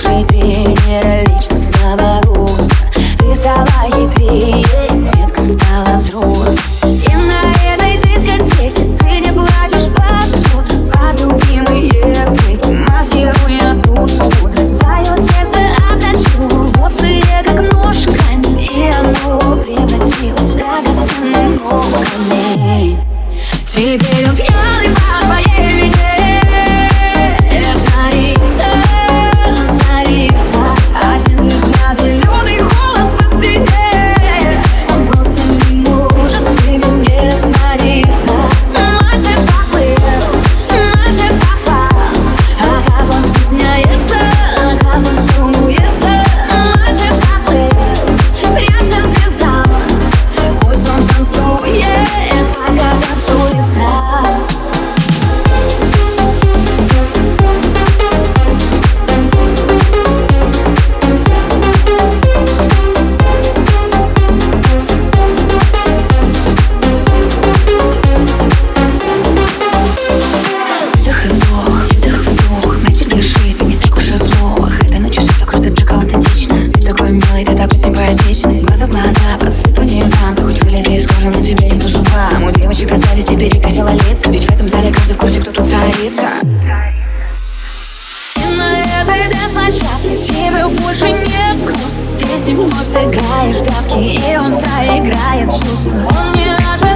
Слушай, ты неролично снова Ты стала хитрее, детка стала взрослой. И на этой дискотеке ты не плачешь под тут Под любимые ты, маскируя тут тут. Свое сердце обточу, острые как нож И оно превратилось в драгоценный камень Теперь он пьяный по твоей вине везде перекосила лица Ведь в этом зале каждый в курсе, кто тут царица. И на этой дэнс-площадке тебе больше не груз Ты с ним вновь сыграешь в и он проиграет чувства. Он не ожидает